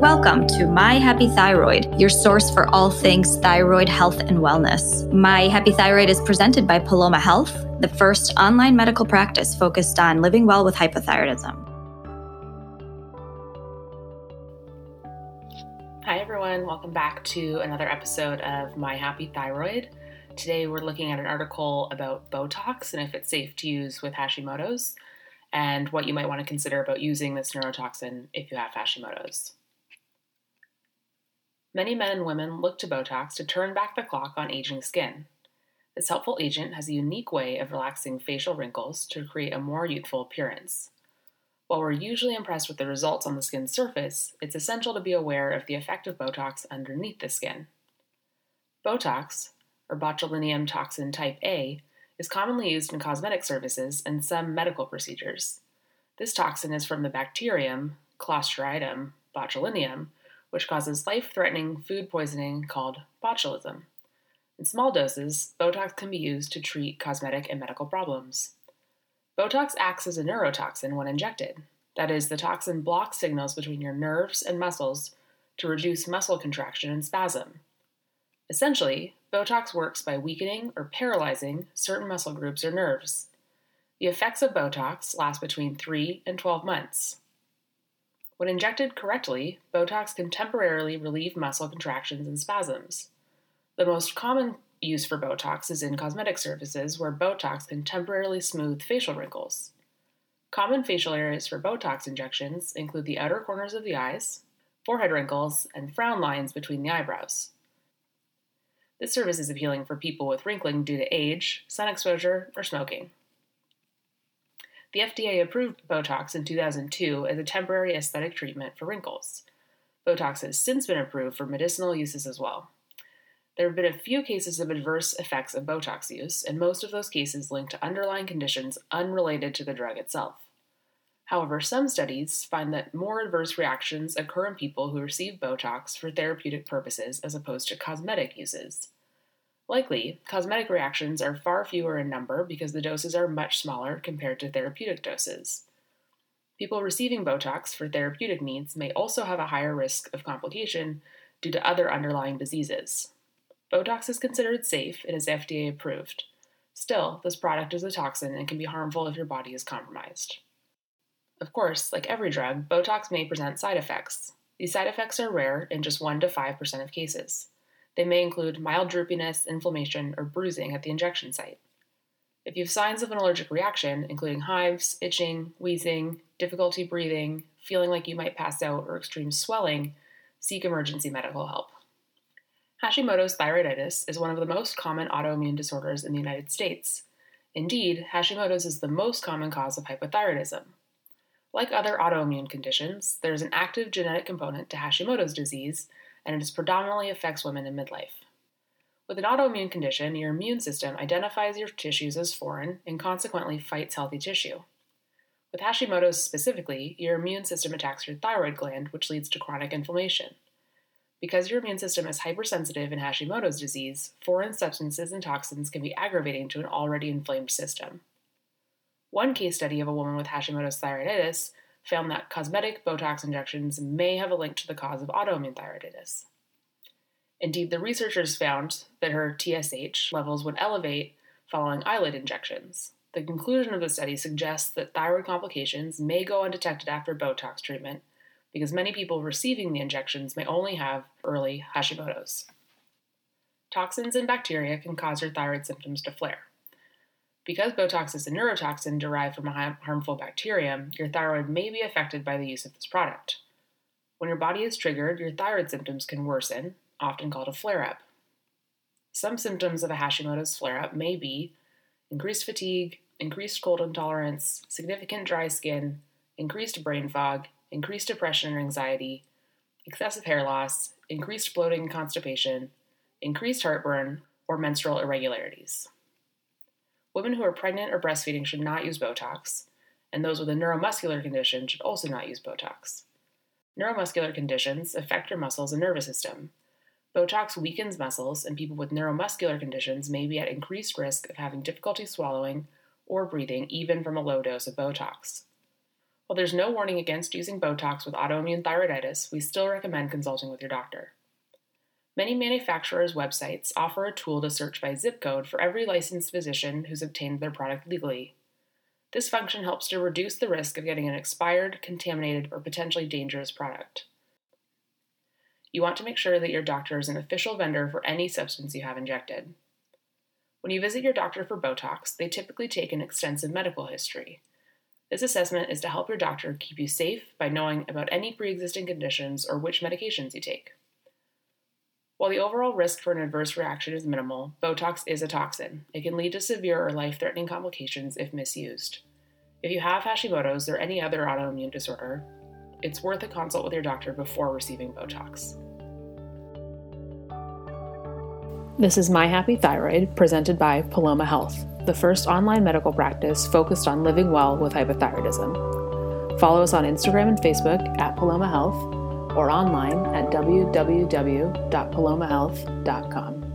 Welcome to My Happy Thyroid, your source for all things thyroid health and wellness. My Happy Thyroid is presented by Paloma Health, the first online medical practice focused on living well with hypothyroidism. Hi, everyone. Welcome back to another episode of My Happy Thyroid. Today, we're looking at an article about Botox and if it's safe to use with Hashimoto's, and what you might want to consider about using this neurotoxin if you have Hashimoto's. Many men and women look to Botox to turn back the clock on aging skin. This helpful agent has a unique way of relaxing facial wrinkles to create a more youthful appearance. While we're usually impressed with the results on the skin's surface, it's essential to be aware of the effect of Botox underneath the skin. Botox, or botulinum toxin type A, is commonly used in cosmetic services and some medical procedures. This toxin is from the bacterium Clostridium botulinum, which causes life threatening food poisoning called botulism. In small doses, Botox can be used to treat cosmetic and medical problems. Botox acts as a neurotoxin when injected. That is, the toxin blocks signals between your nerves and muscles to reduce muscle contraction and spasm. Essentially, Botox works by weakening or paralyzing certain muscle groups or nerves. The effects of Botox last between 3 and 12 months. When injected correctly, Botox can temporarily relieve muscle contractions and spasms. The most common use for Botox is in cosmetic services where Botox can temporarily smooth facial wrinkles. Common facial areas for Botox injections include the outer corners of the eyes, forehead wrinkles, and frown lines between the eyebrows. This service is appealing for people with wrinkling due to age, sun exposure, or smoking. The FDA approved Botox in 2002 as a temporary aesthetic treatment for wrinkles. Botox has since been approved for medicinal uses as well. There have been a few cases of adverse effects of Botox use, and most of those cases link to underlying conditions unrelated to the drug itself. However, some studies find that more adverse reactions occur in people who receive Botox for therapeutic purposes as opposed to cosmetic uses. Likely, cosmetic reactions are far fewer in number because the doses are much smaller compared to therapeutic doses. People receiving Botox for therapeutic needs may also have a higher risk of complication due to other underlying diseases. Botox is considered safe and is FDA approved. Still, this product is a toxin and can be harmful if your body is compromised. Of course, like every drug, Botox may present side effects. These side effects are rare in just 1 to 5% of cases. They may include mild droopiness, inflammation, or bruising at the injection site. If you have signs of an allergic reaction, including hives, itching, wheezing, difficulty breathing, feeling like you might pass out, or extreme swelling, seek emergency medical help. Hashimoto's thyroiditis is one of the most common autoimmune disorders in the United States. Indeed, Hashimoto's is the most common cause of hypothyroidism. Like other autoimmune conditions, there is an active genetic component to Hashimoto's disease and it predominantly affects women in midlife. With an autoimmune condition, your immune system identifies your tissues as foreign and consequently fights healthy tissue. With Hashimoto's specifically, your immune system attacks your thyroid gland, which leads to chronic inflammation. Because your immune system is hypersensitive in Hashimoto's disease, foreign substances and toxins can be aggravating to an already inflamed system. One case study of a woman with Hashimoto's thyroiditis found that cosmetic Botox injections may have a link to the cause of autoimmune thyroiditis. Indeed, the researchers found that her TSH levels would elevate following eyelid injections. The conclusion of the study suggests that thyroid complications may go undetected after Botox treatment because many people receiving the injections may only have early Hashimoto's. Toxins and bacteria can cause your thyroid symptoms to flare. Because Botox is a neurotoxin derived from a harmful bacterium, your thyroid may be affected by the use of this product. When your body is triggered, your thyroid symptoms can worsen, often called a flare up. Some symptoms of a Hashimoto's flare up may be increased fatigue, increased cold intolerance, significant dry skin, increased brain fog, increased depression or anxiety, excessive hair loss, increased bloating and constipation, increased heartburn, or menstrual irregularities. Women who are pregnant or breastfeeding should not use Botox, and those with a neuromuscular condition should also not use Botox. Neuromuscular conditions affect your muscles and nervous system. Botox weakens muscles, and people with neuromuscular conditions may be at increased risk of having difficulty swallowing or breathing even from a low dose of Botox. While there's no warning against using Botox with autoimmune thyroiditis, we still recommend consulting with your doctor. Many manufacturers' websites offer a tool to search by zip code for every licensed physician who's obtained their product legally. This function helps to reduce the risk of getting an expired, contaminated, or potentially dangerous product. You want to make sure that your doctor is an official vendor for any substance you have injected. When you visit your doctor for Botox, they typically take an extensive medical history. This assessment is to help your doctor keep you safe by knowing about any pre existing conditions or which medications you take. While the overall risk for an adverse reaction is minimal, Botox is a toxin. It can lead to severe or life threatening complications if misused. If you have Hashimoto's or any other autoimmune disorder, it's worth a consult with your doctor before receiving Botox. This is My Happy Thyroid, presented by Paloma Health, the first online medical practice focused on living well with hypothyroidism. Follow us on Instagram and Facebook at Paloma Health or online at www.palomahealth.com.